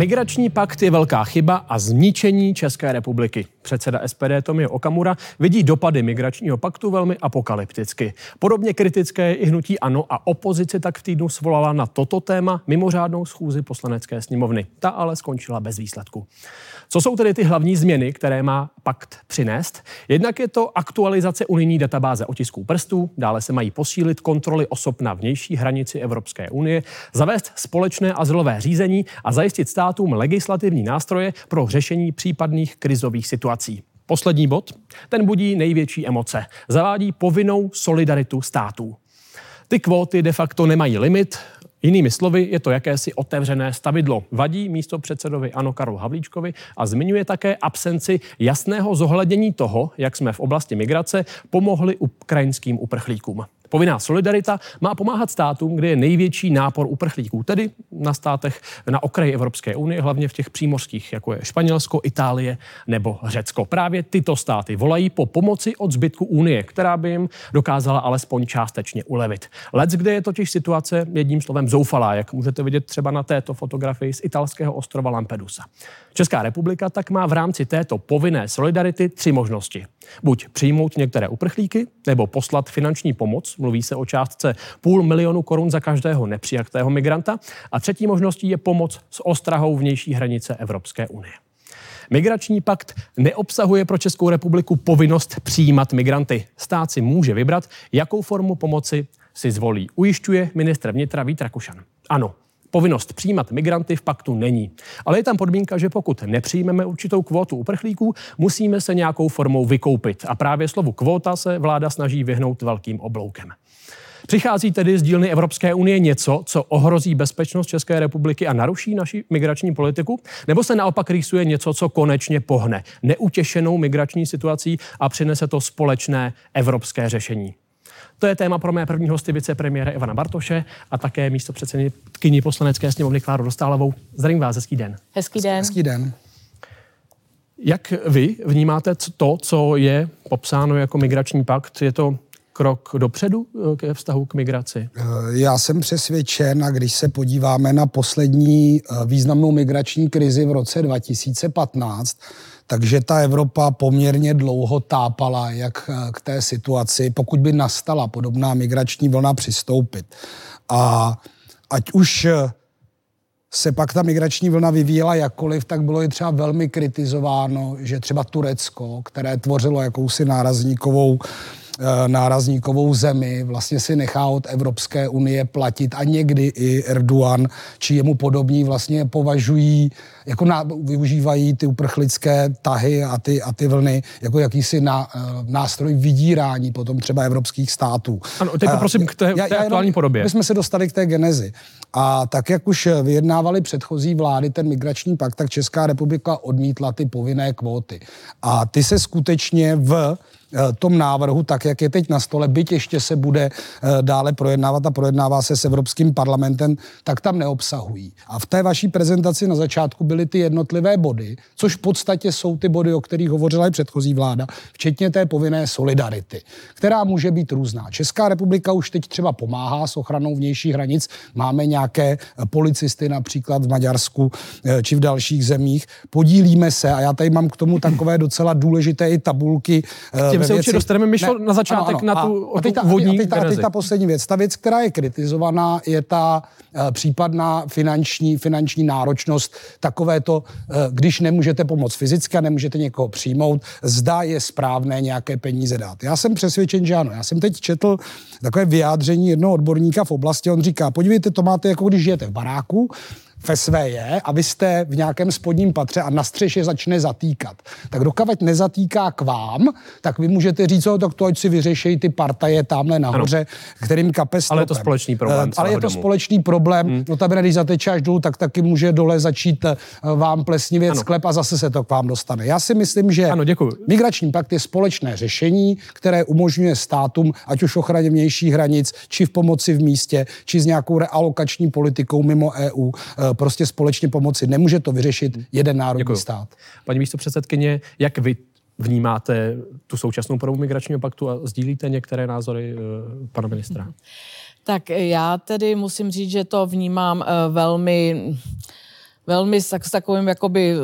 Migrační pakt je velká chyba a zničení České republiky. Předseda SPD Tomio Okamura vidí dopady migračního paktu velmi apokalypticky. Podobně kritické je i hnutí ANO a opozice tak v týdnu svolala na toto téma mimořádnou schůzi poslanecké sněmovny. Ta ale skončila bez výsledku. Co jsou tedy ty hlavní změny, které má pakt přinést? Jednak je to aktualizace unijní databáze otisků prstů, dále se mají posílit kontroly osob na vnější hranici Evropské unie, zavést společné azylové řízení a zajistit státům legislativní nástroje pro řešení případných krizových situací. Poslední bod, ten budí největší emoce. Zavádí povinnou solidaritu států. Ty kvóty de facto nemají limit, Jinými slovy, je to jakési otevřené stavidlo. Vadí místo předsedovi Ano Karlu Havlíčkovi a zmiňuje také absenci jasného zohlednění toho, jak jsme v oblasti migrace pomohli ukrajinským uprchlíkům. Povinná solidarita má pomáhat státům, kde je největší nápor uprchlíků, tedy na státech na okraji Evropské unie, hlavně v těch přímořských, jako je Španělsko, Itálie nebo Řecko. Právě tyto státy volají po pomoci od zbytku Unie, která by jim dokázala alespoň částečně ulevit. Lec, kde je totiž situace jedním slovem zoufalá, jak můžete vidět třeba na této fotografii z italského ostrova Lampedusa. Česká republika tak má v rámci této povinné solidarity tři možnosti. Buď přijmout některé uprchlíky, nebo poslat finanční pomoc, mluví se o částce půl milionu korun za každého nepřijatého migranta. A třetí možností je pomoc s ostrahou vnější hranice Evropské unie. Migrační pakt neobsahuje pro Českou republiku povinnost přijímat migranty. Stát si může vybrat, jakou formu pomoci si zvolí, ujišťuje ministr vnitra Vít Rakušan. Ano, Povinnost přijímat migranty v paktu není. Ale je tam podmínka, že pokud nepřijmeme určitou kvótu uprchlíků, musíme se nějakou formou vykoupit. A právě slovu kvóta se vláda snaží vyhnout velkým obloukem. Přichází tedy z dílny Evropské unie něco, co ohrozí bezpečnost České republiky a naruší naši migrační politiku? Nebo se naopak rýsuje něco, co konečně pohne neutěšenou migrační situací a přinese to společné evropské řešení? To je téma pro mé první hosty vicepremiéra Ivana Bartoše a také místo předsedkyni poslanecké sněmovny Kláru Dostálovou. Zdravím vás, hezký den. Hezký den. Hezký den. Jak vy vnímáte to, co je popsáno jako migrační pakt? Je to krok dopředu eh, ke vztahu k migraci? Eh, já jsem přesvědčen, a když se podíváme na poslední eh, významnou migrační krizi v roce 2015, takže ta Evropa poměrně dlouho tápala, jak k té situaci, pokud by nastala podobná migrační vlna, přistoupit. A ať už se pak ta migrační vlna vyvíjela jakkoliv, tak bylo i třeba velmi kritizováno, že třeba Turecko, které tvořilo jakousi nárazníkovou Eh, nárazníkovou zemi, vlastně si nechá od Evropské unie platit a někdy i Erdogan či jemu podobní vlastně považují, jako na, využívají ty uprchlické tahy a ty, a ty vlny jako jakýsi na, eh, nástroj vydírání potom třeba evropských států. Ano, teď poprosím k té, já, té aktuální podobě. My jsme se dostali k té genezi. A tak, jak už vyjednávali předchozí vlády ten migrační pakt, tak Česká republika odmítla ty povinné kvóty. A ty se skutečně v Eh, tom návrhu, tak jak je teď na stole, byť ještě se bude eh, dále projednávat a projednává se s Evropským parlamentem, tak tam neobsahují. A v té vaší prezentaci na začátku byly ty jednotlivé body, což v podstatě jsou ty body, o kterých hovořila i předchozí vláda, včetně té povinné solidarity, která může být různá. Česká republika už teď třeba pomáhá s ochranou vnějších hranic. Máme nějaké eh, policisty například v Maďarsku či v dalších zemích. Podílíme se a já tady mám k tomu takové docela důležité i tabulky těm se určitě dostaneme. My šlo na začátek ano, ano. na tu, a, teď ta, vodní a teď, ta, a teď ta poslední věc. Ta věc, která je kritizovaná, je ta uh, případná finanční, finanční náročnost. Takové to, uh, když nemůžete pomoct fyzicky a nemůžete někoho přijmout, zda je správné nějaké peníze dát. Já jsem přesvědčen, že ano. Já jsem teď četl takové vyjádření jednoho odborníka v oblasti. On říká, podívejte, to máte jako když žijete v baráku, ve své je a vy jste v nějakém spodním patře a na střeše začne zatýkat. Tak dokud nezatýká k vám, tak vy můžete říct, oh, tak to ať si vyřešejí ty partaje tamhle nahoře, ano. kterým kape Ale je to společný problém. Uh, ale je to domu. společný problém. Hmm. No tam, když zateče až dolů, tak taky může dole začít uh, vám plesnivě sklep a zase se to k vám dostane. Já si myslím, že ano, děkuji. migrační pakt je společné řešení, které umožňuje státům, ať už ochraně vnějších hranic, či v pomoci v místě, či s nějakou realokační politikou mimo EU, prostě společně pomoci. Nemůže to vyřešit jeden národní Děkuju. stát. Paní místo předsedkyně, jak vy vnímáte tu současnou podobu migračního paktu a sdílíte některé názory uh, pana ministra? Tak já tedy musím říct, že to vnímám uh, velmi velmi s, takovým jakoby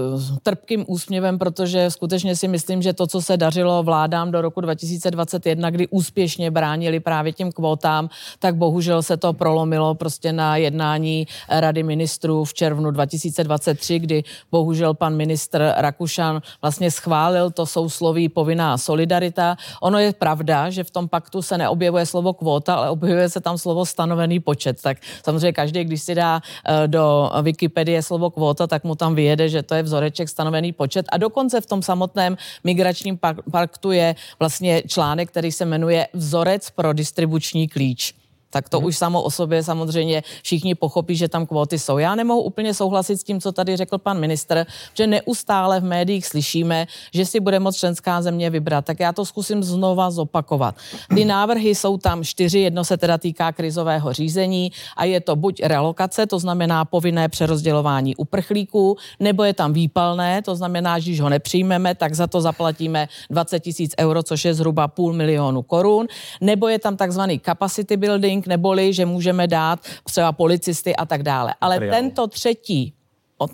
trpkým úsměvem, protože skutečně si myslím, že to, co se dařilo vládám do roku 2021, kdy úspěšně bránili právě těm kvótám, tak bohužel se to prolomilo prostě na jednání Rady ministrů v červnu 2023, kdy bohužel pan ministr Rakušan vlastně schválil to sousloví povinná solidarita. Ono je pravda, že v tom paktu se neobjevuje slovo kvóta, ale objevuje se tam slovo stanovený počet. Tak samozřejmě každý, když si dá eh, do Wikipedie slovo kvóta, tak mu tam vyjede, že to je vzoreček stanovený počet. A dokonce v tom samotném migračním paktu je vlastně článek, který se jmenuje Vzorec pro distribuční klíč tak to hmm. už samo o sobě samozřejmě všichni pochopí, že tam kvóty jsou. Já nemohu úplně souhlasit s tím, co tady řekl pan ministr, že neustále v médiích slyšíme, že si bude moct členská země vybrat. Tak já to zkusím znova zopakovat. Ty návrhy jsou tam čtyři, jedno se teda týká krizového řízení a je to buď relokace, to znamená povinné přerozdělování uprchlíků, nebo je tam výpalné, to znamená, že když ho nepřijmeme, tak za to zaplatíme 20 tisíc euro, což je zhruba půl milionu korun, nebo je tam takzvaný capacity building, neboli že můžeme dát třeba policisty a tak dále. Ale Materiál. tento třetí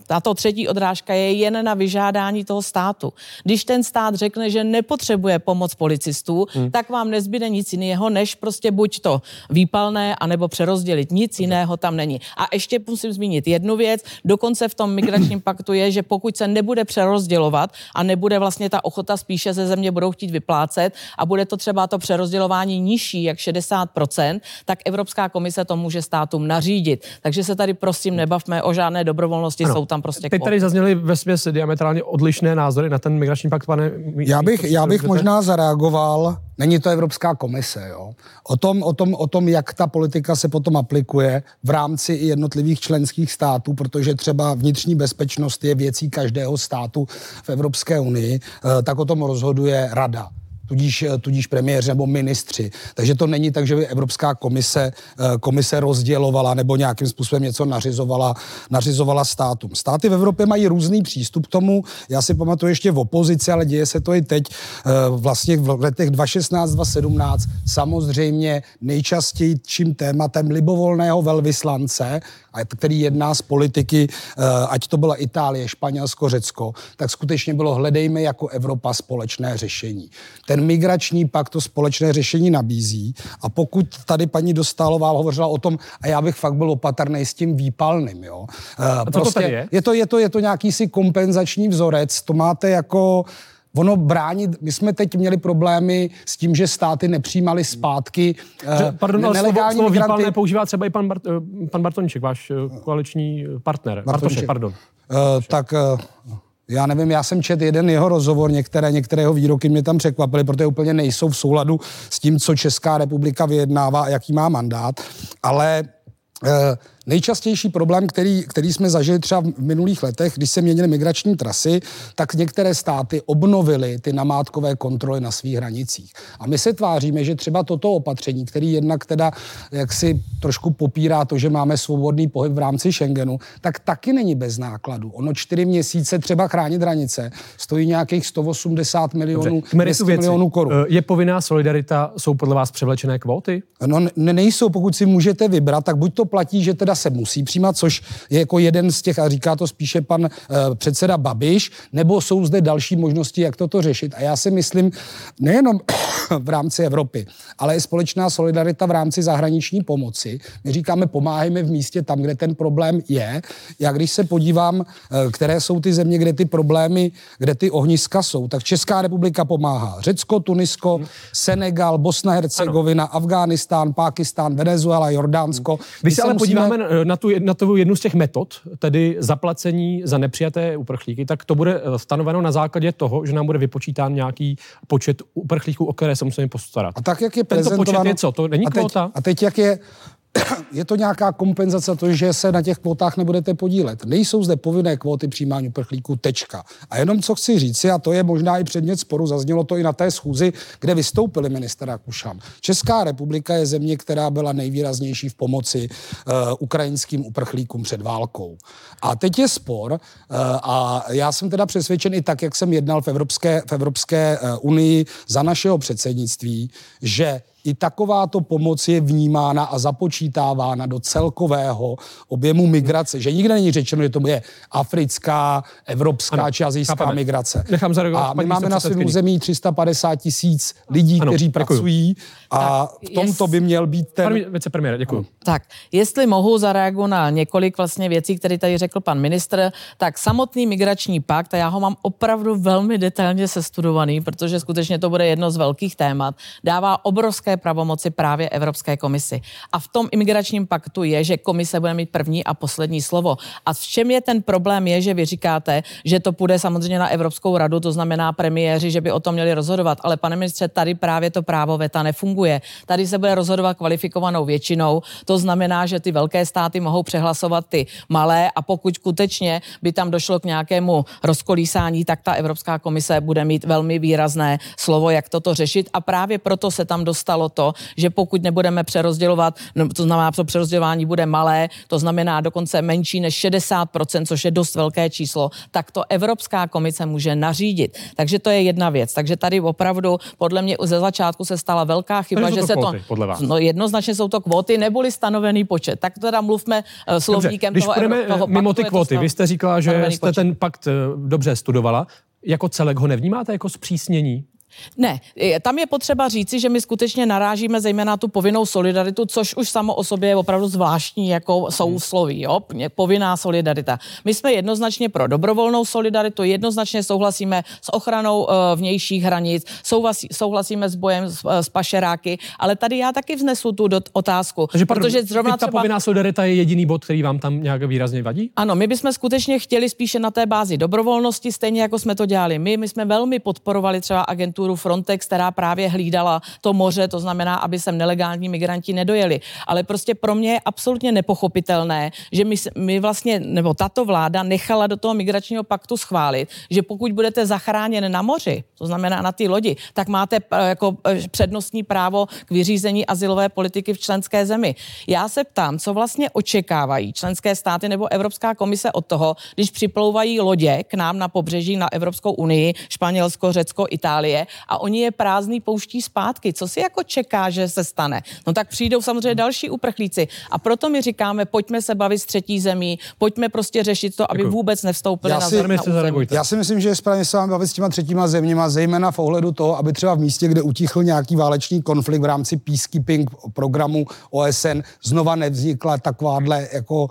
tato třetí odrážka je jen na vyžádání toho státu. Když ten stát řekne, že nepotřebuje pomoc policistů, hmm. tak vám nezbyde nic jiného, než prostě buď to výpalné, anebo přerozdělit. Nic jiného tam není. A ještě musím zmínit jednu věc. Dokonce v tom migračním paktu je, že pokud se nebude přerozdělovat a nebude vlastně ta ochota spíše ze země budou chtít vyplácet a bude to třeba to přerozdělování nižší, jak 60%, tak Evropská komise to může státům nařídit. Takže se tady prosím nebavme o žádné dobrovolnosti ano. jsou tam prostě Teď tady zazněly ve směs diametrálně odlišné názory na ten migrační pakt, pane. Já bych, já bych možná zareagoval, není to Evropská komise, jo. O tom, o, tom, o tom, jak ta politika se potom aplikuje v rámci i jednotlivých členských států, protože třeba vnitřní bezpečnost je věcí každého státu v Evropské unii, eh, tak o tom rozhoduje rada tudíž, tudíž premiéři nebo ministři. Takže to není tak, že by Evropská komise, eh, komise rozdělovala nebo nějakým způsobem něco nařizovala, nařizovala státům. Státy v Evropě mají různý přístup k tomu. Já si pamatuju ještě v opozici, ale děje se to i teď, eh, vlastně v letech 2016, 2017, samozřejmě nejčastějším tématem libovolného velvyslance, který jedná z politiky, eh, ať to byla Itálie, Španělsko, Řecko, tak skutečně bylo hledejme jako Evropa společné řešení. Ten migrační pakt to společné řešení nabízí a pokud tady paní Dostálová hovořila o tom, a já bych fakt byl opatrný s tím výpalným, jo. Eh, a co prostě to tady je? Je to, je, to, je to nějaký si kompenzační vzorec, to máte jako ono bránit, my jsme teď měli problémy s tím, že státy nepřijímaly zpátky eh, že, Pardon, ale nelegální slovo, slovo migranty. používá třeba i pan, Bart, eh, pan Bartonček, váš koaliční partner. Bartošek, pardon. Uh, tak uh, já nevím, já jsem čet jeden jeho rozhovor, některé, některé jeho výroky mě tam překvapily, protože úplně nejsou v souladu s tím, co Česká republika vyjednává a jaký má mandát, ale eh, Nejčastější problém, který, který jsme zažili třeba v minulých letech, když se měnily migrační trasy, tak některé státy obnovily ty namátkové kontroly na svých hranicích. A my se tváříme, že třeba toto opatření, který jednak teda jaksi trošku popírá to, že máme svobodný pohyb v rámci Schengenu, tak taky není bez nákladu. Ono čtyři měsíce třeba chránit hranice stojí nějakých 180 milionů, Dobře, milionů korun. Eh, je povinná solidarita, jsou podle vás převlečené kvóty? No ne, nejsou, pokud si můžete vybrat, tak buď to platí, že teda teda se musí přijímat, což je jako jeden z těch, a říká to spíše pan uh, předseda Babiš, nebo jsou zde další možnosti, jak toto řešit. A já si myslím, nejenom v rámci Evropy, ale i společná solidarita v rámci zahraniční pomoci. My říkáme, pomáhejme v místě tam, kde ten problém je. Já když se podívám, uh, které jsou ty země, kde ty problémy, kde ty ohniska jsou, tak Česká republika pomáhá. Řecko, Tunisko, Senegal, Bosna, Hercegovina, Afghánistán, Pákistán, Venezuela, Jordánsko. Když se ale musíme... podíváme Eh, na tu, na tu jednu z těch metod, tedy zaplacení za nepřijaté uprchlíky, tak to bude eh, stanoveno na základě toho, že nám bude vypočítán nějaký počet uprchlíků, o které se musíme postarat. A tak, jak je Tento počet je co? To není a teď, kvota? A teď, jak je je to nějaká kompenzace to, že se na těch kvótách nebudete podílet. Nejsou zde povinné kvóty přijímání uprchlíků, tečka. A jenom co chci říci, a to je možná i předmět sporu, zaznělo to i na té schůzi, kde vystoupili minister Rakušan. Česká republika je země, která byla nejvýraznější v pomoci uh, ukrajinským uprchlíkům před válkou. A teď je spor uh, a já jsem teda přesvědčen i tak, jak jsem jednal v Evropské, v Evropské uh, unii za našeho předsednictví, že i takováto pomoc je vnímána a započítávána do celkového objemu migrace. Že nikde není řečeno, že to je africká, evropská ano, či azijská chápeme. migrace. Nechám a my máme na svém území 350 tisíc lidí, ano, kteří děkuju. pracují a tak, v tomto jest... by měl být ten... Pane vicepremiére, děkuji. Tak, jestli mohu zareagovat na několik vlastně věcí, které tady řekl pan ministr, tak samotný migrační pakt, a já ho mám opravdu velmi detailně sestudovaný, protože skutečně to bude jedno z velkých témat, dává obrovské pravomoci právě Evropské komisi. A v tom imigračním paktu je, že komise bude mít první a poslední slovo. A v čem je ten problém, je, že vy říkáte, že to půjde samozřejmě na Evropskou radu, to znamená premiéři, že by o tom měli rozhodovat. Ale pane ministře, tady právě to právo VETA nefunguje. Tady se bude rozhodovat kvalifikovanou většinou. To znamená, že ty velké státy mohou přehlasovat ty malé a pokud skutečně by tam došlo k nějakému rozkolísání, tak ta Evropská komise bude mít velmi výrazné slovo, jak toto řešit. A právě proto se tam dostalo to, že pokud nebudeme přerozdělovat, no, to znamená, že přerozdělování bude malé, to znamená dokonce menší než 60%, což je dost velké číslo, tak to Evropská komise může nařídit. Takže to je jedna věc. Takže tady opravdu podle mě ze začátku se stala velká chyba, že se kvóty, to. Podle vás. No jednoznačně jsou to kvóty, neboli stanovený počet. Tak teda mluvme uh, slovníkem Dobře, toho, když toho mimo ty kvóty, vy jste říkala, že jste počet. ten pakt eh, dobře studovala. Jako celek ho nevnímáte jako zpřísnění? Ne, tam je potřeba říci, že my skutečně narážíme zejména tu povinnou solidaritu, což už samo o sobě je opravdu zvláštní jako sousloví, jo? povinná solidarita. My jsme jednoznačně pro dobrovolnou solidaritu, jednoznačně souhlasíme s ochranou uh, vnějších hranic, souhlasí, souhlasíme s bojem s, s pašeráky, ale tady já taky vznesu tu dot, otázku. Takže pardon, protože zrovna ta třeba... povinná solidarita je jediný bod, který vám tam nějak výrazně vadí? Ano, my bychom skutečně chtěli spíše na té bázi dobrovolnosti, stejně jako jsme to dělali my. My jsme velmi podporovali třeba agenturu agenturu Frontex, která právě hlídala to moře, to znamená, aby sem nelegální migranti nedojeli. Ale prostě pro mě je absolutně nepochopitelné, že my, my vlastně, nebo tato vláda nechala do toho migračního paktu schválit, že pokud budete zachráněn na moři, to znamená na ty lodi, tak máte eh, jako eh, přednostní právo k vyřízení asilové politiky v členské zemi. Já se ptám, co vlastně očekávají členské státy nebo Evropská komise od toho, když připlouvají lodě k nám na pobřeží na Evropskou unii, Španělsko, Řecko, Itálie a oni je prázdný pouští zpátky. Co si jako čeká, že se stane? No tak přijdou samozřejmě další uprchlíci. A proto my říkáme, pojďme se bavit s třetí zemí, pojďme prostě řešit to, aby vůbec nevstoupili já na, si, na, na Já si myslím, že je správně se vám bavit s těma třetíma zeměma, zejména v ohledu toho, aby třeba v místě, kde utichl nějaký válečný konflikt v rámci peacekeeping programu OSN, znova nevznikla takováhle jako uh,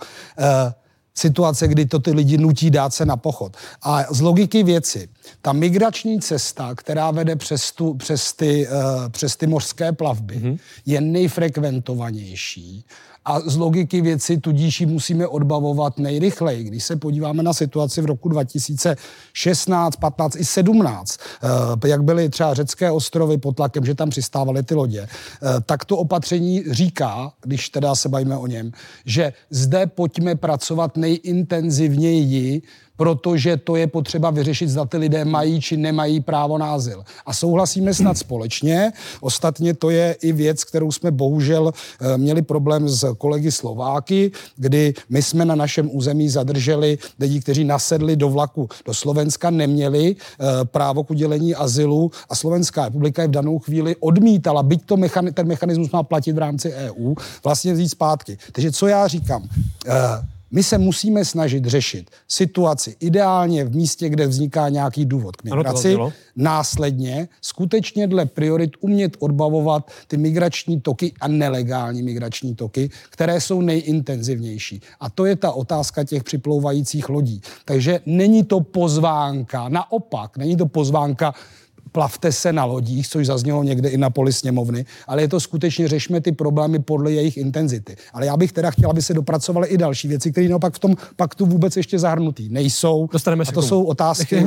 situace, kdy to ty lidi nutí dát se na pochod. A z logiky věci, ta migrační cesta, která vede přes, tu, přes, ty, uh, přes ty mořské plavby, mm-hmm. je nejfrekventovanější a z logiky věci tudíž ji musíme odbavovat nejrychleji. Když se podíváme na situaci v roku 2016, 15 i 17, eh, jak byly třeba řecké ostrovy pod tlakem, že tam přistávaly ty lodě, eh, tak to opatření říká, když teda se bavíme o něm, že zde pojďme pracovat nejintenzivněji protože to je potřeba vyřešit, zda ty lidé mají či nemají právo na azyl. A souhlasíme snad společně. Ostatně to je i věc, kterou jsme bohužel eh, měli problém s kolegy Slováky, kdy my jsme na našem území zadrželi lidi, kteří nasedli do vlaku do Slovenska, neměli eh, právo k udělení azylu a Slovenská republika je v danou chvíli odmítala, byť to mechani- ten mechanismus má platit v rámci EU, vlastně vzít zpátky. Takže co já říkám? My se musíme snažit řešit situaci ideálně v místě, kde vzniká nějaký důvod k migraci. Ano, následně skutečně dle priorit umět odbavovat ty migrační toky a nelegální migrační toky, které jsou nejintenzivnější. A to je ta otázka těch připlouvajících lodí. Takže není to pozvánka, naopak, není to pozvánka plavte se na lodích, což zaznělo někde i na poli sněmovny, ale je to skutečně řešme ty problémy podle jejich intenzity. Ale já bych teda chtěla, aby se dopracovaly i další věci, které naopak v tom paktu vůbec ještě zahrnutý nejsou. Dostaneme a to jsou otázky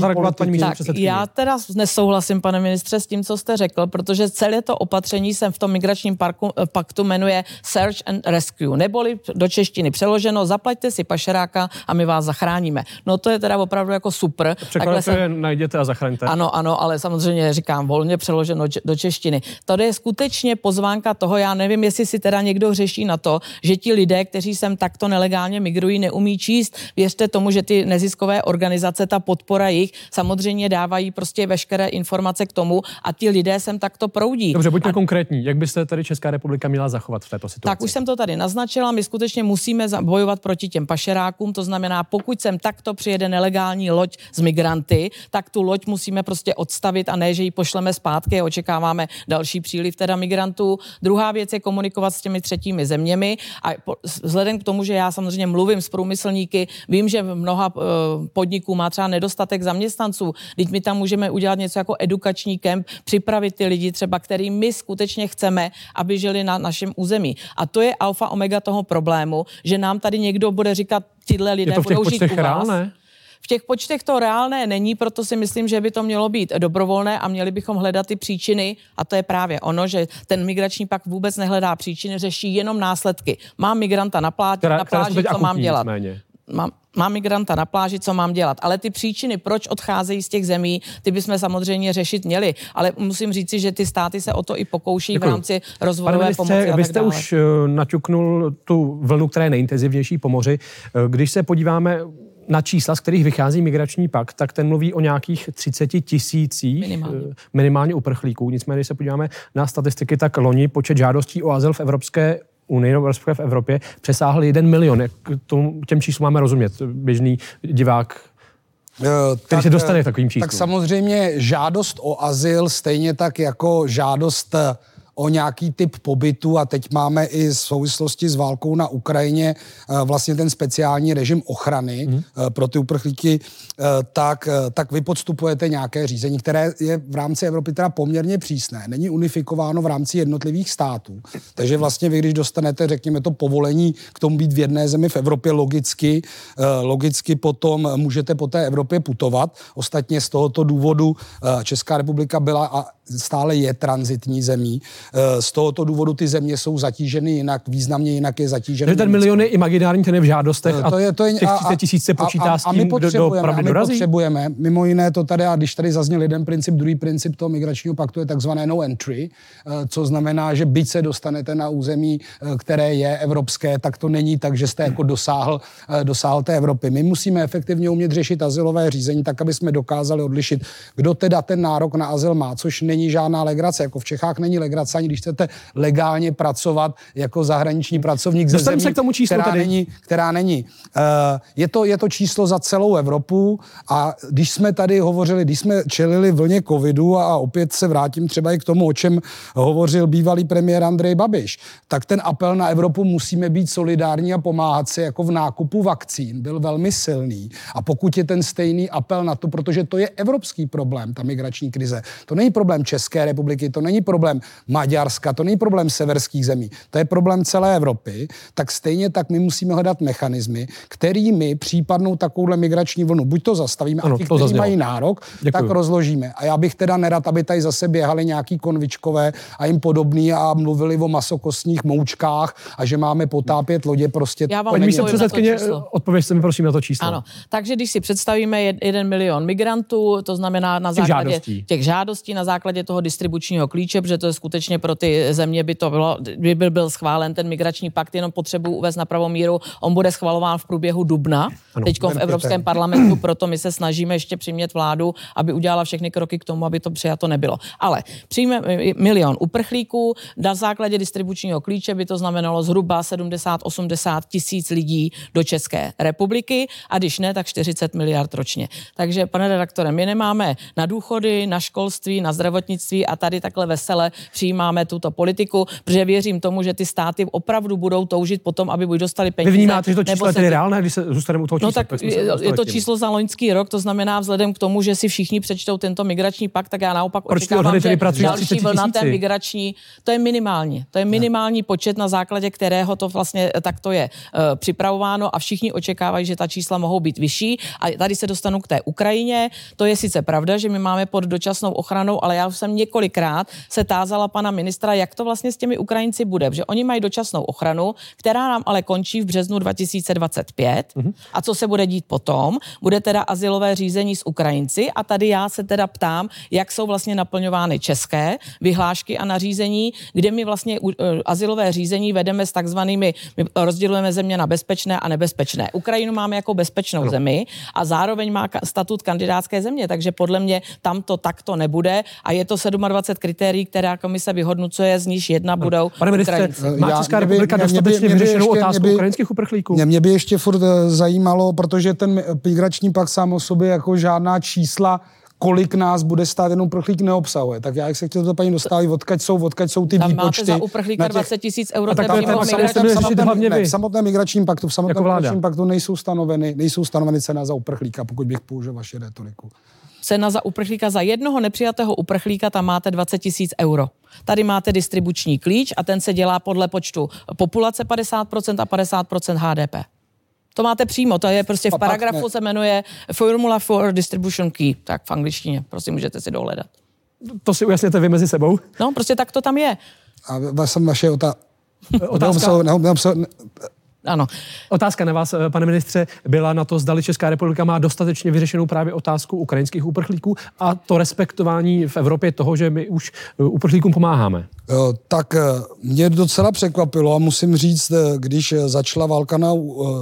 zareagovat paní tak, Já teda nesouhlasím, pane ministře, s tím, co jste řekl, protože celé to opatření jsem v tom migračním parku, eh, paktu jmenuje Search and Rescue, neboli do češtiny přeloženo, zaplaťte si pašeráka a my vás zachráníme. No to je teda opravdu jako super. Takhle se... najděte a zachraňte. Ano, ano, ale samozřejmě říkám volně přeloženo do češtiny. To je skutečně pozvánka toho, já nevím, jestli si teda někdo řeší na to, že ti lidé, kteří sem takto nelegálně migrují, neumí číst. Věřte tomu, že ty neziskové organizace, ta podpora jich samozřejmě dávají prostě veškeré informace k tomu a ti lidé sem takto proudí. Dobře, buďme a... konkrétní. Jak byste tady Česká republika měla zachovat v této situaci? Tak už jsem to tady naznačila. My skutečně musíme bojovat proti těm pašerákům. To znamená, pokud sem takto přijede nelegální loď z migranty, tak tu loď musíme prostě odstavit a ne, že ji pošleme zpátky a očekáváme další příliv teda migrantů. Druhá věc je komunikovat s těmi třetími zeměmi a vzhledem k tomu, že já samozřejmě mluvím s průmyslníky, vím, že mnoha eh, podniků má třeba nedostatek zaměstnanců. Teď my tam můžeme udělat něco jako edukační kemp, připravit ty lidi třeba, který my skutečně chceme, aby žili na našem území. A to je alfa omega toho problému, že nám tady někdo bude říkat, tyhle lidé je to v těch budou žít u vás. Reálné? V těch počtech to reálné není, proto si myslím, že by to mělo být dobrovolné a měli bychom hledat ty příčiny. A to je právě ono, že ten migrační pak vůbec nehledá příčiny, řeší jenom následky. Mám migranta na, plá- která, na pláži, co akutní, mám dělat? Mám, mám migranta na pláži, co mám dělat. Ale ty příčiny, proč odcházejí z těch zemí, ty bychom samozřejmě řešit měli. Ale musím říci, že ty státy se o to i pokouší Děkuju. v rámci rozvojové ministře, pomoci. Vy jste už uh, naťuknul tu vlnu, která je nejintenzivnější po moři. Uh, když se podíváme na čísla, z kterých vychází migrační pakt, tak ten mluví o nějakých 30 tisících minimálně. Eh, minimálně uprchlíků. Nicméně, když se podíváme na statistiky, tak loni počet žádostí o azyl v Evropské unii, nebo v Evropě, přesáhl 1 milion. Jak tomu, těm číslům máme rozumět, běžný divák eh, který tak, se dostane k takovým číslům. Tak samozřejmě žádost o azyl, stejně tak jako žádost o nějaký typ pobytu a teď máme i v souvislosti s válkou na Ukrajině eh, vlastně ten speciální režim ochrany mm. pro ty uprchlíky, tak, tak vy podstupujete nějaké řízení, které je v rámci Evropy teda poměrně přísné. Není unifikováno v rámci jednotlivých států. Takže vlastně vy, když dostanete, řekněme to, povolení k tomu být v jedné zemi v Evropě, logicky, logicky potom můžete po té Evropě putovat. Ostatně z tohoto důvodu Česká republika byla a stále je transitní zemí. Eh, z tohoto důvodu ty země jsou zatíženy jinak, významně jinak je zatížený. ten milion je imaginární, ten je v žádostech eh, to je, to je, těch 30 tisíc se počítá a, a, s tím, a my potřebujeme, kdo, kdo my potřebujeme, mimo jiné to tady, a když tady zazněl jeden princip, druhý princip toho migračního paktu je takzvané no entry, eh, co znamená, že byť se dostanete na území, které je evropské, tak to není tak, že jste jako dosáhl, dosáhl té Evropy. My musíme efektivně umět řešit azylové řízení tak, aby jsme dokázali odlišit, kdo teda ten nárok na azyl má, což není žádná legrace. Jako v Čechách není legrace ani když chcete legálně pracovat jako zahraniční pracovník ze zemí, se k tomu číslu která tedy. není. Která není. Uh, je, to, je to číslo za celou Evropu a když jsme tady hovořili, když jsme čelili vlně covidu a opět se vrátím třeba i k tomu, o čem hovořil bývalý premiér Andrej Babiš, tak ten apel na Evropu musíme být solidární a pomáhat si jako v nákupu vakcín byl velmi silný. A pokud je ten stejný apel na to, protože to je evropský problém, ta migrační krize, to není problém České republiky, to není problém Maďarska, to není problém severských zemí, to je problém celé Evropy, tak stejně tak my musíme hledat mechanismy, kterými případnou takovouhle migrační vlnu buď to zastavíme, ano, a ti, kteří zaznělo. mají nárok, Děkuju. tak rozložíme. A já bych teda nerad, aby tady zase běhali nějaký konvičkové a jim podobný a mluvili o masokostních moučkách a že máme potápět lodě prostě. Já vám místo předsedkyně, odpověďte mi prosím na to číslo. Ano, takže když si představíme jeden milion migrantů, to znamená na základě těch žádostí, těch žádostí na základě toho distribučního klíče, protože to je skutečně pro ty země by to bylo, by byl, byl schválen ten migrační pakt, jenom potřebu uvést na pravou míru. On bude schvalován v průběhu dubna, teď v Evropském parlamentu, proto my se snažíme ještě přimět vládu, aby udělala všechny kroky k tomu, aby to přijato nebylo. Ale přijme milion uprchlíků, na základě distribučního klíče by to znamenalo zhruba 70-80 tisíc lidí do České republiky a když ne, tak 40 miliard ročně. Takže, pane redaktore, my nemáme na důchody, na školství, na zdravotnictví a tady takhle vesele přijímáme tuto politiku, protože věřím tomu, že ty státy opravdu budou toužit potom, aby buď dostali peníze. Vy vnímáte, že to číslo je tedy reálné, když se zůstaneme u toho no čísla? No tak je, je to číslo za loňský rok, to znamená vzhledem k tomu, že si všichni přečtou tento migrační pakt, tak já naopak Proč očekávám, že další vlna té migrační, to je minimálně. To je minimální počet, na základě kterého to vlastně takto je uh, připravováno a všichni očekávají, že ta čísla mohou být vyšší. A tady se dostanu k té Ukrajině. To je sice pravda, že my máme pod dočasnou ochranou, ale já už jsem několikrát se tázala pana ministra, jak to vlastně s těmi Ukrajinci bude, že oni mají dočasnou ochranu, která nám ale končí v březnu 2025. Mm-hmm. A co se bude dít potom? Bude teda asilové řízení s Ukrajinci a tady já se teda ptám, jak jsou vlastně naplňovány české vyhlášky a nařízení, kde my vlastně e, asilové řízení vedeme s takzvanými, my rozdělujeme země na bezpečné a nebezpečné. Ukrajinu máme jako bezpečnou no. zemi a zároveň má statut kandidátské země, takže podle mě tam to takto nebude a je to 27 kritérií, která komise vyhodnocuje, z níž jedna budou Pane ministře, má Česká republika mě, dostatečně mě by, vyřešenou ještě, otázku by, ukrajinských uprchlíků? Mě, mě by ještě furt eh, zajímalo, protože ten migrační pak sám o sobě jako žádná čísla kolik nás bude stát jenom uprchlík neobsahuje. Tak já jak se chtěl to paní dostávat, odkaď jsou, odkaď jsou ty Tam výpočty. Máte za uprchlíka těch... 20 tisíc euro. tak to je hlavně vy. V samotném migračním paktu, v samotném jako migračním paktu nejsou stanoveny, nejsou stanoveny cena za uprchlíka, pokud bych použil vaši retoriku. Cena za uprchlíka za jednoho nepřijatého uprchlíka tam máte 20 tisíc euro. Tady máte distribuční klíč a ten se dělá podle počtu populace 50% a 50% HDP. To máte přímo, to je prostě v paragrafu se jmenuje Formula for Distribution Key, tak v angličtině, prosím, můžete si dohledat. To si ujasněte vy mezi sebou? No, prostě tak to tam je. A jsem vaše otázka. Otázka. Ano. Otázka na vás, eh, pane ministře, byla na to, zdali Česká republika má dostatečně vyřešenou právě otázku ukrajinských uprchlíků a to respektování v Evropě toho, že my už eh, uprchlíkům pomáháme. Tak eh, mě docela překvapilo a musím říct, když začala válka na,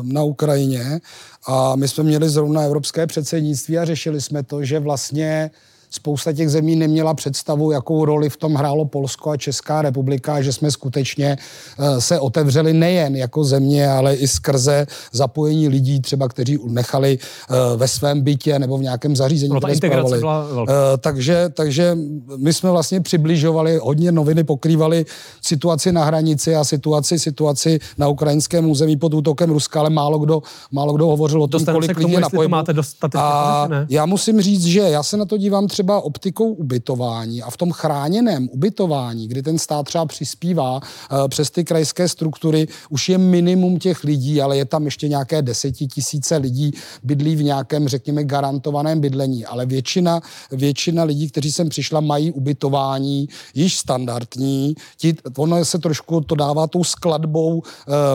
na Ukrajině a my jsme měli zrovna evropské předsednictví a řešili jsme to, že vlastně spousta těch zemí neměla představu, jakou roli v tom hrálo Polsko a Česká republika, že jsme skutečně eh, se otevřeli nejen jako země, ale i skrze zapojení lidí, třeba kteří nechali eh, ve svém bytě nebo v nějakém zařízení. No, ta integrace byla velká. Eh, takže, takže my jsme vlastně přibližovali, hodně noviny pokrývaly situaci na hranici a situaci, situaci na ukrajinském území pod útokem Ruska, ale málo kdo, málo kdo hovořil o tom, kolik lidí je na máte dostatečně a já musím říct, že já se na to dívám třeba optikou ubytování a v tom chráněném ubytování, kdy ten stát třeba přispívá uh, přes ty krajské struktury, už je minimum těch lidí, ale je tam ještě nějaké desetitisíce lidí bydlí v nějakém, řekněme, garantovaném bydlení. Ale většina, většina lidí, kteří sem přišla, mají ubytování již standardní. Ti, ono se trošku to dává tou skladbou uh,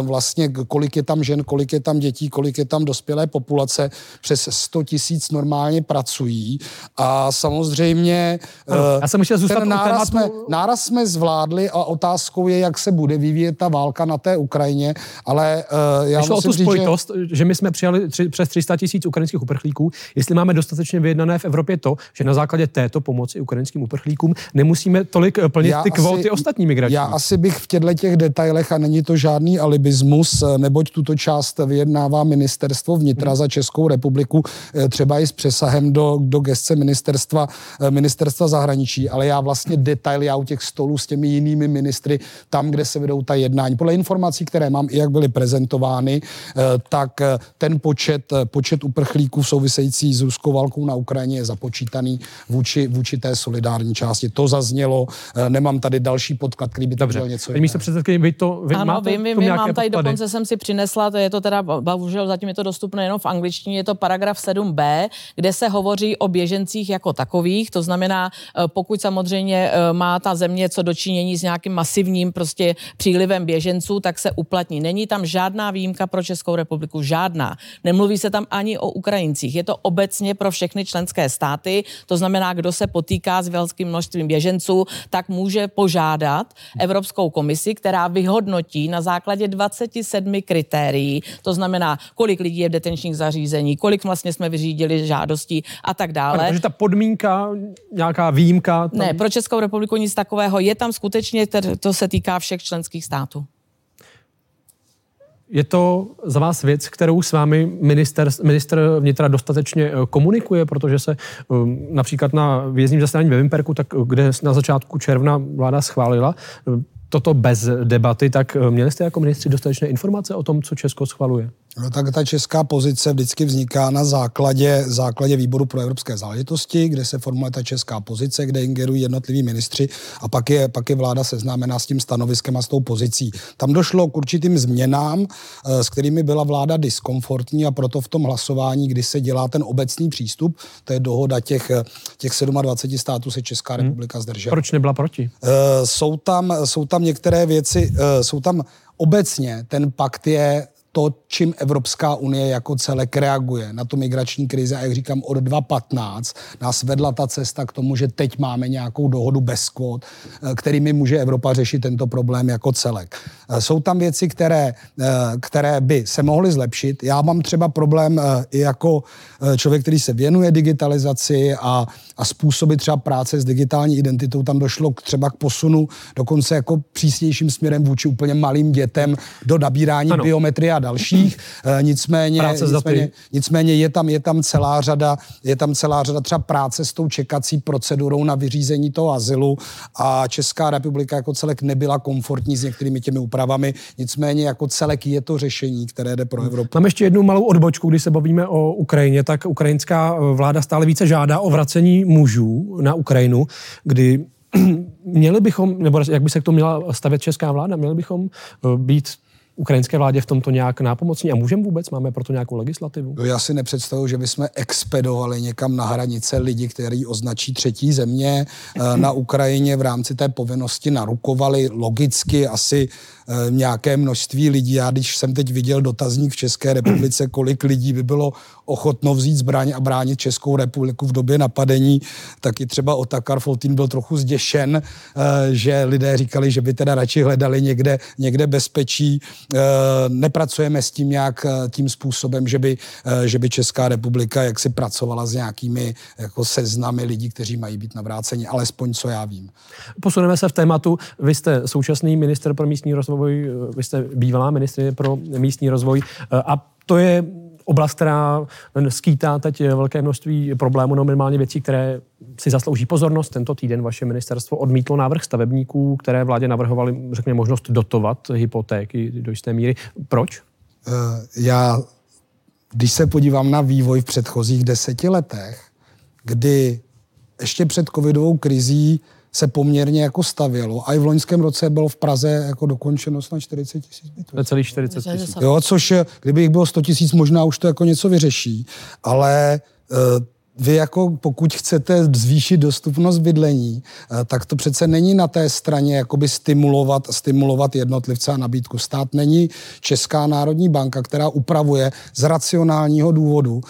vlastně, kolik je tam žen, kolik je tam dětí, kolik je tam dospělé populace. Přes 100 tisíc normálně pracují a samozřejmě samozřejmě ano, eh, já jsem chtěl zůstat ten náraz, jsme, náraz jsme zvládli a otázkou je, jak se bude vyvíjet ta válka na té Ukrajině, ale uh, já Šlo musím o tu spojitost, že... že my jsme přijali tři, přes 300 tisíc ukrajinských uprchlíků, jestli máme dostatečně vyjednané v Evropě to, že na základě této pomoci ukrajinským uprchlíkům nemusíme tolik eh, plnit já ty kvóty asi, ostatní migrační. Já asi bych v těchto těch detailech, a není to žádný alibismus, neboť tuto část vyjednává ministerstvo vnitra hmm. za Českou republiku, třeba i s přesahem do, do gestce ministerstva ministerstva, eh, ministerstva zahraničí, ale já vlastně detaily, já u těch stolů s těmi jinými ministry, tam, kde se vedou ta jednání. Podle informací, které mám, i jak byly prezentovány, eh, tak eh, ten počet, počet uprchlíků související s ruskou válkou na Ukrajině je započítaný vůči, vůči té solidární části. To zaznělo, nemám tady další podklad, který by to byl něco jiného. Místo předsedkyně, vy to vy ano, máte vím, vím, vím mám tady podklady? dokonce jsem si přinesla, to je to teda, bohužel zatím je to dostupné jenom v angličtině, je to paragraf 7b, kde se hovoří o běžencích jako tak takových. To znamená, eh, pokud samozřejmě eh, má ta země co dočinění s nějakým masivním prostě přílivem běženců, tak se uplatní. Není tam žádná výjimka pro Českou republiku, žádná. Nemluví se tam ani o Ukrajincích. Je to obecně pro všechny členské státy. To znamená, kdo se potýká s velkým množstvím běženců, tak může požádat Evropskou komisi, která vyhodnotí na základě 27 kritérií, to znamená, kolik lidí je v detenčních zařízení, kolik vlastně jsme vyřídili žádostí a tak dále. Takže ta podmínka podmínka, nějaká výjimka? Tam... Ne, pro Českou republiku nic takového. Je tam skutečně, to se týká všech členských států. Je to za vás věc, kterou s vámi minister, minister vnitra dostatečně eh, komunikuje, protože se um, například na vězním zasedání ve Vimperku, tak eh, kde na začátku června vláda schválila toto bez debaty, tak měli jste jako ministři dostatečné informace o tom, co Česko schvaluje? No, tak ta česká pozice vždycky vzniká na základě, základě výboru pro evropské záležitosti, kde se formuje ta česká pozice, kde ingerují jednotliví ministři a pak je, pak je vláda seznámená s tím stanoviskem a s tou pozicí. Tam došlo k určitým změnám, eh, s kterými byla vláda diskomfortní a proto v tom hlasování, kdy se dělá ten obecný přístup, to je dohoda těch, těch 27 států, se Česká hmm. republika zdržela. Proč nebyla proti? Uh, jsou, tam, jsou tam některé věci, uh, jsou tam obecně ten pakt je to, čím Evropská unie jako celek reaguje na tu migrační krizi. A jak říkám, od 2015 nás vedla ta cesta k tomu, že teď máme nějakou dohodu bez kvót, eh, kterými může Evropa řešit tento problém jako celek. Eh, jsou tam věci, které, eh, které by se mohly zlepšit. Já mám třeba problém i jako člověk, který se věnuje digitalizaci a, a způsoby třeba práce s digitální identitou. Tam došlo k, třeba k posunu dokonce jako přísnějším směrem vůči úplně malým dětem do nabírání ano. biometrie a dalších. Eh, nicméně, nicméně, nicméně je, tam, je tam celá řada, je tam celá řada třeba práce s tou čekací procedurou na vyřízení toho azylu a Česká republika jako celek nebyla komfortní s některými těmi úpravami. Nicméně jako celek je to řešení, které jde pro. Evropu. Mám ještě jednu malou odbočku, když se bavíme o Ukrajině, tak ukrajinská eh, vláda stále více žádá o vracení mužů na Ukrajinu, kdy měli bychom, nebo jak by se k tomu měla stavět česká vláda, měli bychom eh, být ukrajinské vládě v tomto nějak nápomocní a můžeme vůbec? Máme proto nějakou legislativu? Já si nepředstavuji, že bychom expedovali někam na hranice lidi, kteří označí třetí země eh, na Ukrajině v rámci té povinnosti narukovali logicky asi eh, nějaké množství lidí. Já když jsem teď viděl dotazník v České republice, kolik lidí by bylo ochotno vzít zbraň a bránit Českou republiku v době napadení, tak i třeba Otakar Foltín byl trochu zděšen, eh, že lidé říkali, že by teda radši hledali někde, někde bezpečí. Eh, nepracujeme s tím nějak eh, tím způsobem, že by, že by Česká republika jaksi pracovala s nějakými jako seznamy lidí, kteří mají být navráceni, alespoň co já vím. Posuneme se v tématu. Vy jste současný minister pro místní rozvoj, vy jste bývalá ministrině pro místní rozvoj a to je oblast, která skýtá teď velké množství problémů, no minimálně věcí, které si zaslouží pozornost. Tento týden vaše ministerstvo odmítlo návrh stavebníků, které vládě navrhovali, řekněme, možnost dotovat hypotéky do jisté míry. Proč? Uh, já, když se podívám na vývoj v předchozích deseti letech, kdy ještě před covidovou krizí se poměrně jako stavělo. A i v loňském roce bylo v Praze jako dokončeno snad 40 tisíc bytů. Celý 40 tisíc. Jo, což kdyby jich bylo 100 tisíc, možná už to jako něco vyřeší. Ale uh, vy jako pokud chcete zvýšit dostupnost bydlení, eh, tak to přece není na té straně jakoby stimulovat, stimulovat jednotlivce a nabídku. Stát není Česká národní banka, která upravuje z racionálního důvodu uh,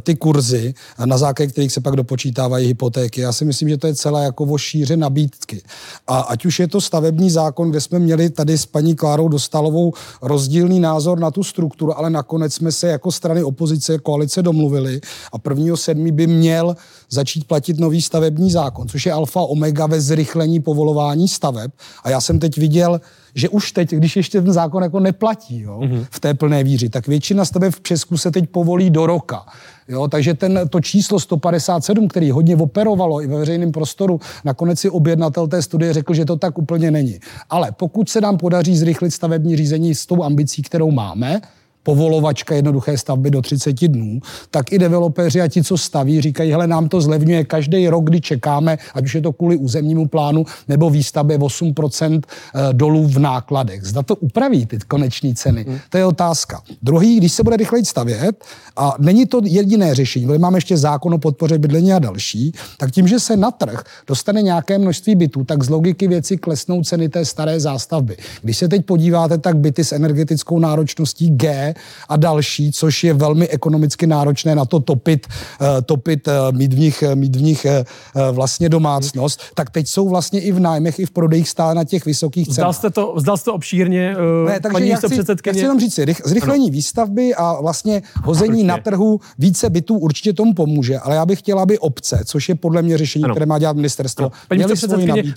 ty kurzy, na základě kterých se pak dopočítávají hypotéky. Já si myslím, že to je celé jako o šíře nabídky. A ať už je to stavební zákon, kde jsme měli tady s paní Klárou Dostalovou rozdílný názor na tu strukturu, ale nakonec jsme se jako strany opozice koalice domluvili a prvního sedmí by měl začít platit nový stavební zákon, což je alfa omega ve zrychlení povolování staveb. A já jsem teď viděl, že už teď, když ještě ten zákon jako neplatí jo, mm-hmm. v té plné víři, tak většina staveb v Česku se teď povolí do roka. Jo, takže ten, to číslo 157, který hodně operovalo i ve veřejném prostoru, nakonec si objednatel té studie řekl, že to tak úplně není. Ale pokud se nám podaří zrychlit stavební řízení s tou ambicí, kterou máme, povolovačka jednoduché stavby do 30 dnů, tak i developeři a ti, co staví, říkají, hele, nám to zlevňuje každý rok, kdy čekáme, ať už je to kvůli územnímu plánu nebo výstavbě 8% eh, dolů v nákladech. Zda to upraví ty koneční ceny, hmm. to je otázka. Druhý, když se bude rychleji stavět, a není to jediné řešení, protože máme ještě zákon o podpoře bydlení a další, tak tím, že se na trh dostane nějaké množství bytů, tak z logiky věci klesnou ceny té staré zástavby. Když se teď podíváte, tak byty s energetickou náročností G a další, což je velmi ekonomicky náročné na to topit, eh, topit eh, mít v nich, mít v nich eh, vlastně domácnost, tak teď jsou vlastně i v nájmech, i v prodejích stále na těch vysokých cenách. Zdal jste to, zdal jste to obšírně, ne, takže paní já chci, já chci jenom říct, zrychlení ano. výstavby a vlastně hození na trhu více bytů určitě tomu pomůže, ale já bych chtěla, aby obce, což je podle mě řešení, ano. které má dělat ministerstvo, ano. Paní měli svoji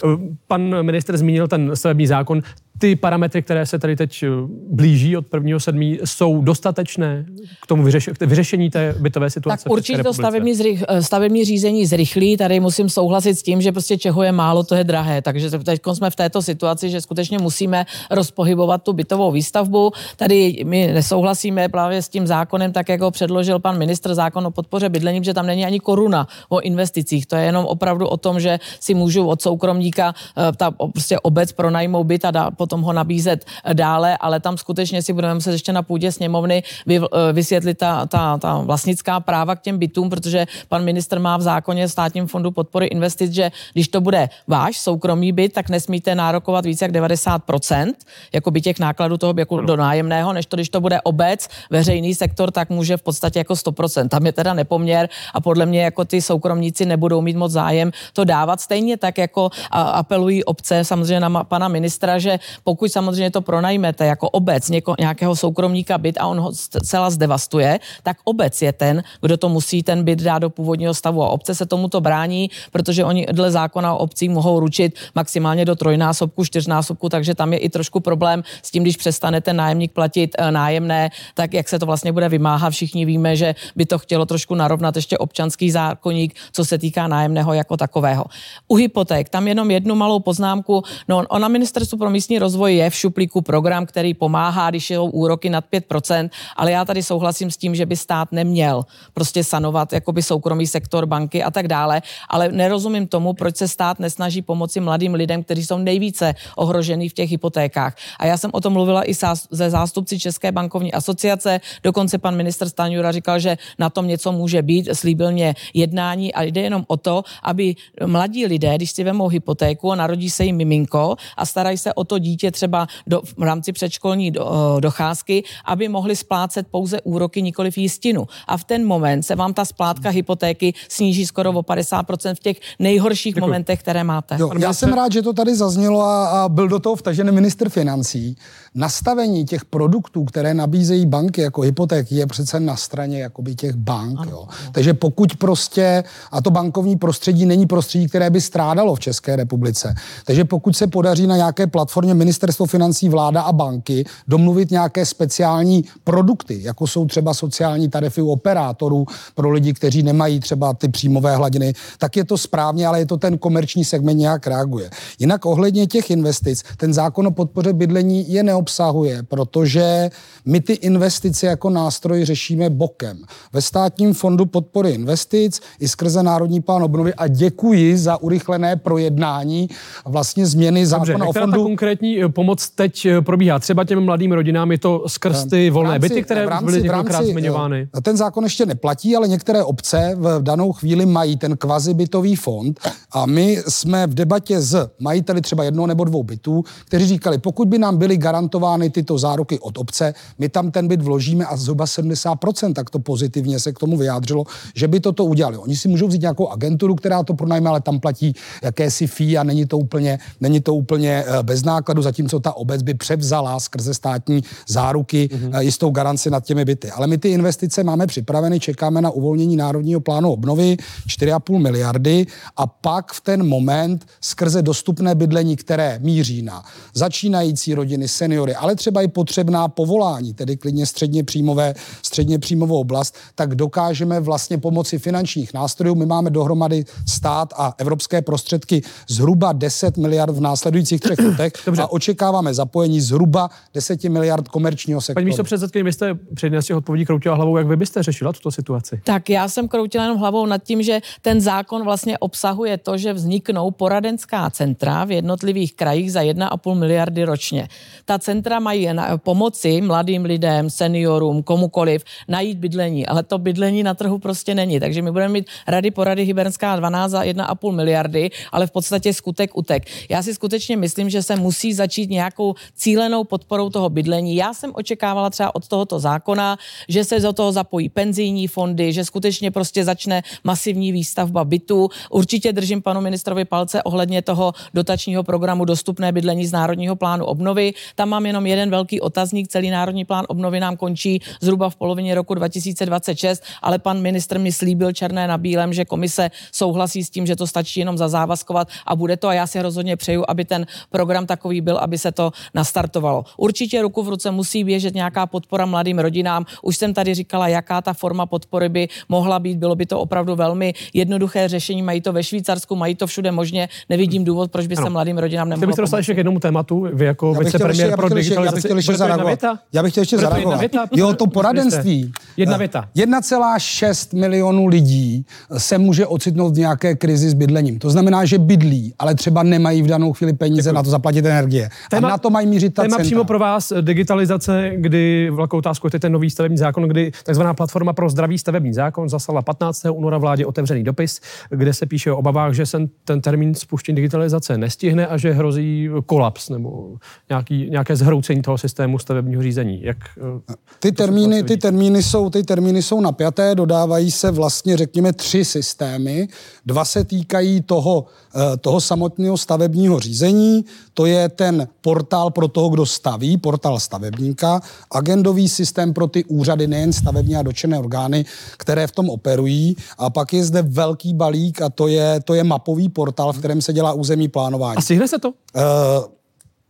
Pan minister zmínil ten stavební zákon. Ty parametry, které se tady teď eh, blíží od 1.7. jsou dostatečné k tomu vyřešení té bytové situace? Tak určitě to stavební, zrych, eh, stavební řízení zrychlí. Tady musím souhlasit s tím, že prostě čeho je málo, to je drahé. Takže teď jsme v této situaci, že skutečně musíme rozpohybovat tu bytovou výstavbu. Tady my nesouhlasíme právě s tím zákonem, tak jak ho předložil pan ministr zákon o podpoře bydlení, že tam není ani koruna o investicích. To je jenom opravdu o tom, že si můžu od soukromníka eh, ta prostě obec pronajmou byt a dá, potom ho nabízet dále, ale tam skutečně si budeme muset ještě na půdě sněmovny vy, eh, vysvětlit ta, ta, ta vlastnická práva k těm bytům, protože pan minister má v zákoně státním fondu podpory investic, že když to bude váš soukromý byt, tak nesmíte nárokovat více jak 90% jako by těch nákladů toho jako do nájemného, než to, když to bude obec, veřejný sektor, tak může v podstatě jako 100%. Tam je teda nepoměr a podle mě jako ty soukromníci nebudou mít moc zájem to dávat. Stejně tak jako apelují obce samozřejmě na pana ministra, že pokud samozřejmě to pronajmete jako obec něko, nějakého soukromníka byt a on ho celá zdevastuje, tak obec je ten, kdo to musí ten byt dát do původního stavu a obce se tomuto brání, protože oni dle zákona o obcí mohou ručit maximálně do trojnásobku, čtyřnásobku, takže tam je i trošku problém s tím, když přestane ten nájemník platit eh, nájemné, tak jak se to vlastně bude vymáhat. Všichni víme, že by to chtělo trošku narovnat ještě občanský zákonník, co se týká nájemného jako takového. U hypoték, tam jenom jednu malou poznámku. No, ona ministerstvu pro místní rozvoj je v šuplíku program, který pomáhá, když jsou úroky nad 5%, ale já tady souhlasím s tím, že by stát neměl prostě sanovat jakoby soukromý sektor, banky a tak dále, ale nerozumím tomu, proč se stát nesnaží pomoci mladým lidem, kteří jsou nejvíce ohrožený v těch hypotékách. A já jsem o tom mluvila i ze zástupci České bankovní asociace, dokonce pan minister Staňura říkal, že na tom něco může být, slíbil mě jednání a jde jenom o to, aby mladí lidé, když si vemou hypotéku narodí se jim miminko a starají se o to dítě třeba do, v rámci předškolní do, eh, docházky, aby mohli splácet pouze úroky, nikoli v jistinu. A v ten moment se vám ta splátka hypotéky sníží skoro o 50% v těch nejhorších Děkuji. momentech, které máte. Jo, já jsem rád, že to tady zaznělo a, a byl do toho vtažen minister financí. Nastavení těch produktů, které nabízejí banky jako hypotéky, je přece na straně jakoby těch bank. Ano, jo. Takže pokud prostě, a to bankovní prostředí není prostředí, které by strádalo v České republice. Takže pokud se podaří na nějaké platformě ministerstvo financí, vláda a banky domluvit nějaké speciální produkty, jako jsou třeba sociální tarify u operátorů pro lidi, kteří nemají třeba ty příjmové hladiny, tak je to správně, ale je to ten komerční segment nějak reaguje. Jinak ohledně těch investic, ten zákon o podpoře bydlení je neobsahuje, protože my ty investice jako nástroj řešíme bokem. Ve státním fondu podpory investic i skrze Národní plán obnovy a děkuji za urychlené projednání vlastně změny Dobře, zákona o fondu. Ta konkrétní eh, pomoc teď eh, probíhá? Třeba těm mladým rodinám je to skrz ty volné rámci, byty, které rámci, byly několikrát zmiňovány? Ten zákon ještě neplatí, ale některé obce v danou chvíli mají ten kvazibytový fond a my jsme v debatě s majiteli třeba jednoho nebo dvou bytů, kteří říkali, pokud by nám byly garantovány tyto záruky od obce, my tam ten byt vložíme a zhruba 70%, tak to pozitivně se k tomu vyjádřilo, že by toto udělali. Oni si můžou vzít nějakou agenturu, která to pronajme, ale tam platí jakési fee a není to úplně, není to úplně eh, bez nákladu, zatímco ta obec by převzala skrze státní záruky mm-hmm. jistou garanci nad těmi byty. Ale my ty investice máme připraveny, čekáme na uvolnění Národního plánu obnovy 4,5 miliardy a pak v ten moment skrze dostupné bydlení, které míří na začínající rodiny, seniory, ale třeba i potřebná povolání, tedy klidně středně příjmové, středně příjmovou oblast, tak dokážeme vlastně pomoci finančních nástrojů. My máme dohromady stát a evropské prostředky zhruba 10 miliard v následujících třech letech a očekáváme zapojení zhruba 10 miliard komerčního sektoru. Paní místo předsedkyně, vy jste před těch odpovědí kroutila hlavou, jak vy byste řešila tuto situaci? Tak já jsem kroutila jenom hlavou nad tím, že ten zákon vlastně obsahuje to, že vzniknou poradenská centra v jednotlivých krajích za 1,5 miliardy ročně. Ta centra mají na pomoci mladým lidem, seniorům, komukoliv najít bydlení, ale to bydlení na trhu prostě není. Takže my budeme mít rady porady Hybernská 12 za 1,5 miliardy, ale v podstatě skutek utek. Já si skutečně myslím, že se musí začít nějakou cílenou podporou toho bydlení. Já jsem očekávala třeba od tohoto zákona, že se do toho zapojí penzijní fondy, že skutečně prostě začne masivní výstavba bytů. Určitě držím panu ministrovi palce ohledně toho dotačního programu Dostupné bydlení z Národního plánu obnovy. Tam mám jenom jeden velký otazník. Celý Národní plán obnovy nám končí zhruba v polovině roku 2026, ale pan ministr mi slíbil černé na bílém, že komise souhlasí s tím, že to stačí jenom za závazkovat a bude to. A já si rozhodně přeju, aby ten program takový takový byl, aby se to nastartovalo. Určitě ruku v ruce musí běžet nějaká podpora mladým rodinám. Už jsem tady říkala, jaká ta forma podpory by mohla být. Bylo by to opravdu velmi jednoduché řešení. Mají to ve Švýcarsku, mají to všude možně. Nevidím důvod, proč by se mladým rodinám nemohlo. Kdybyste dostali ještě k jednomu tématu, vy jako vicepremiér pro digitalizaci. Já bych chtěl ještě zareagovat. Já bych chtěl ještě zareagovat. Jo, to poradenství. Jedna věta. 1,6 milionů lidí se může ocitnout v nějaké krizi s bydlením. To znamená, že bydlí, ale třeba nemají v danou chvíli peníze Děkuji. na to zaplatit energie. Téma, a na to mají mířit ta téma centra. přímo pro vás digitalizace, kdy velkou otázkou je ten nový stavební zákon, kdy takzvaná platforma pro zdravý stavební zákon zaslala 15. února vládě otevřený dopis, kde se píše o obavách, že se ten termín spuštění digitalizace nestihne a že hrozí kolaps nebo nějaký, nějaké zhroucení toho systému stavebního řízení. Jak, eh, ty, termíny, ty, termíny jsou, ty termíny jsou napjaté, dodávají se vlastně, řekněme, tři systémy. Dva se týkají toho, eh, toho samotného stavebního řízení, to je ten portál pro toho, kdo staví, portál stavebníka, agendový systém pro ty úřady, nejen stavební a dočené orgány, které v tom operují. A pak je zde velký balík a to je, to je mapový portál, v kterém se dělá území plánování. A stihne se to? Uh,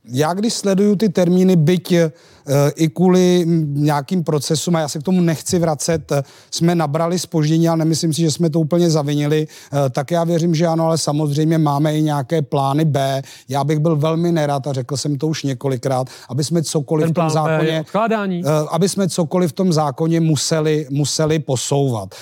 já když sleduju ty termíny, byť i kvůli nějakým procesům, a já se k tomu nechci vracet, jsme nabrali spoždění, ale nemyslím si, že jsme to úplně zavinili, tak já věřím, že ano, ale samozřejmě máme i nějaké plány B. Já bych byl velmi nerad, a řekl jsem to už několikrát, aby jsme cokoliv Ten v tom zákoně, aby jsme cokoliv v tom zákoně museli, museli posouvat.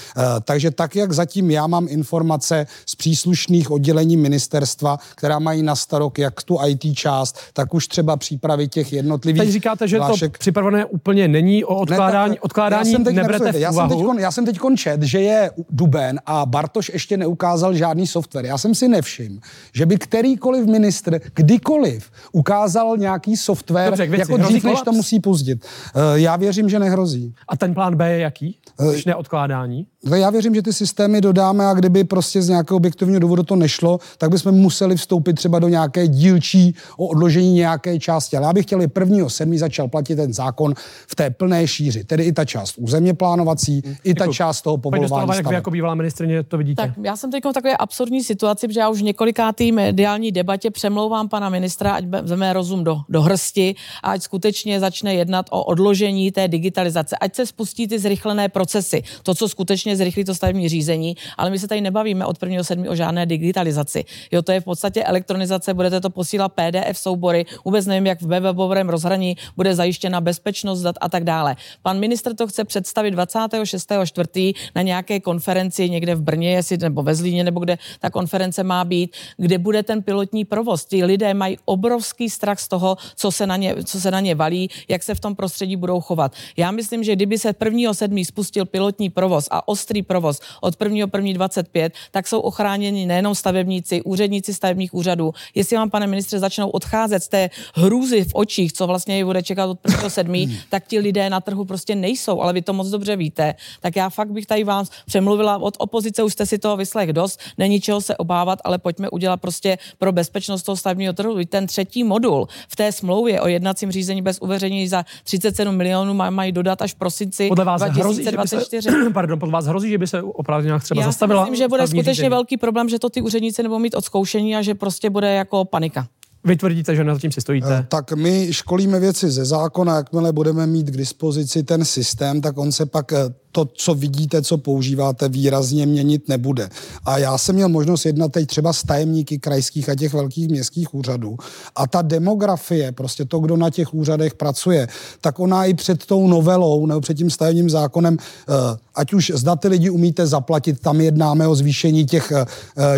Takže tak, jak zatím já mám informace z příslušných oddělení ministerstva, která mají na starok jak tu IT část, tak už třeba přípravy těch jednotlivých. Teď říkáte, že to připravené úplně není o odkládání, ne, odkládání já jsem teď, neberete v já jsem, teď, já jsem teď končet, že je duben a Bartoš ještě neukázal žádný software. Já jsem si nevšiml, že by kterýkoliv ministr kdykoliv ukázal nějaký software, Dobře, jako dřív, než to musí puzdit. Uh, já věřím, že nehrozí. A ten plán B je jaký? Uh, Když neodkládání? Já věřím, že ty systémy dodáme a kdyby prostě z nějakého objektivního důvodu to nešlo, tak bychom museli vstoupit třeba do nějaké dílčí o odložení nějaké části. Ale já bych chtěl, prvního sedmý začal platit ten zákon v té plné šíři, tedy i ta část územně plánovací, hmm. i ta Děkuji. část toho povolování jak vy jako bývalá ministrině to vidíte? Tak já jsem teď v takové absurdní situaci, protože já už několikátý mediální debatě přemlouvám pana ministra, ať vezme rozum do, do hrsti a ať skutečně začne jednat o odložení té digitalizace, ať se spustí ty zrychlené procesy, to, co skutečně zrychlí to stavební řízení, ale my se tady nebavíme od 1.7. o žádné digitalizaci. Jo, to je v podstatě elektronizace, budete to posílat PDF soubory, vůbec nevím, jak v webovém rozhraní bude zajištěna bezpečnost dat a tak dále. Pan ministr to chce představit 26.4. na nějaké konferenci někde v Brně, jestli, nebo ve Zlíně, nebo kde ta konference má být, kde bude ten pilotní provoz. Ti lidé mají obrovský strach z toho, co se na ně, co se na ně valí, jak se v tom prostředí budou chovat. Já myslím, že kdyby se 1.7. spustil pilotní provoz a ostrý provoz od 1.1.25, tak jsou ochráněni nejenom stavebníci, úředníci stavebních úřadů. Jestli vám, pane ministře, začnou odcházet z té hrůzy v očích, co vlastně bude čekat od 1.7., hmm. tak ti lidé na trhu prostě nejsou, ale vy to moc dobře víte. Tak já fakt bych tady vám přemluvila od opozice, už jste si toho vyslech dost, není čeho se obávat, ale pojďme udělat prostě pro bezpečnost toho stavebního trhu. Ten třetí modul v té smlouvě o jednacím řízení bez uveřejnění za 37 milionů mají dodat až v prosinci podle vás 2024. Hrozí, se, pardon, podle vás hrozí, že by se opravdu nějak třeba já zastavila? myslím, že bude skutečně řízení. velký problém, že to ty úředníci nebudou mít odzkoušení a že prostě bude jako panika. Vy tvrdíte, že na tím si stojíte? Eh, tak my školíme věci ze zákona, jakmile budeme mít k dispozici ten systém, tak on se pak eh, to, co vidíte, co používáte, výrazně měnit nebude. A já jsem měl možnost jednat teď třeba s tajemníky krajských a těch velkých městských úřadů. A ta demografie, prostě to, kdo na těch úřadech pracuje, tak ona i před tou novelou nebo před tím stavebním zákonem, eh, ať už zda ty lidi umíte zaplatit, tam jednáme o zvýšení těch,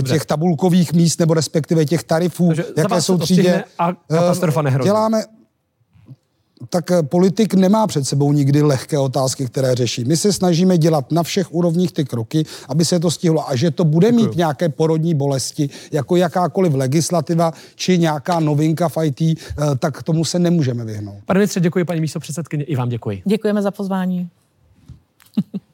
těch tabulkových míst nebo respektive těch tarifů, Takže jaké jsou třídě. A katastrofa nehrozí. Děláme, tak eh, politik nemá před sebou nikdy lehké otázky, které řeší. My se snažíme dělat na všech úrovních ty kroky, aby se to stihlo a že to bude Děkuju. mít nějaké porodní bolesti, jako jakákoliv legislativa či nějaká novinka v IT, eh, tak tomu se nemůžeme vyhnout. Pane ministře, děkuji paní místo předsedkyně, i vám děkuji. Děkujeme za pozvání.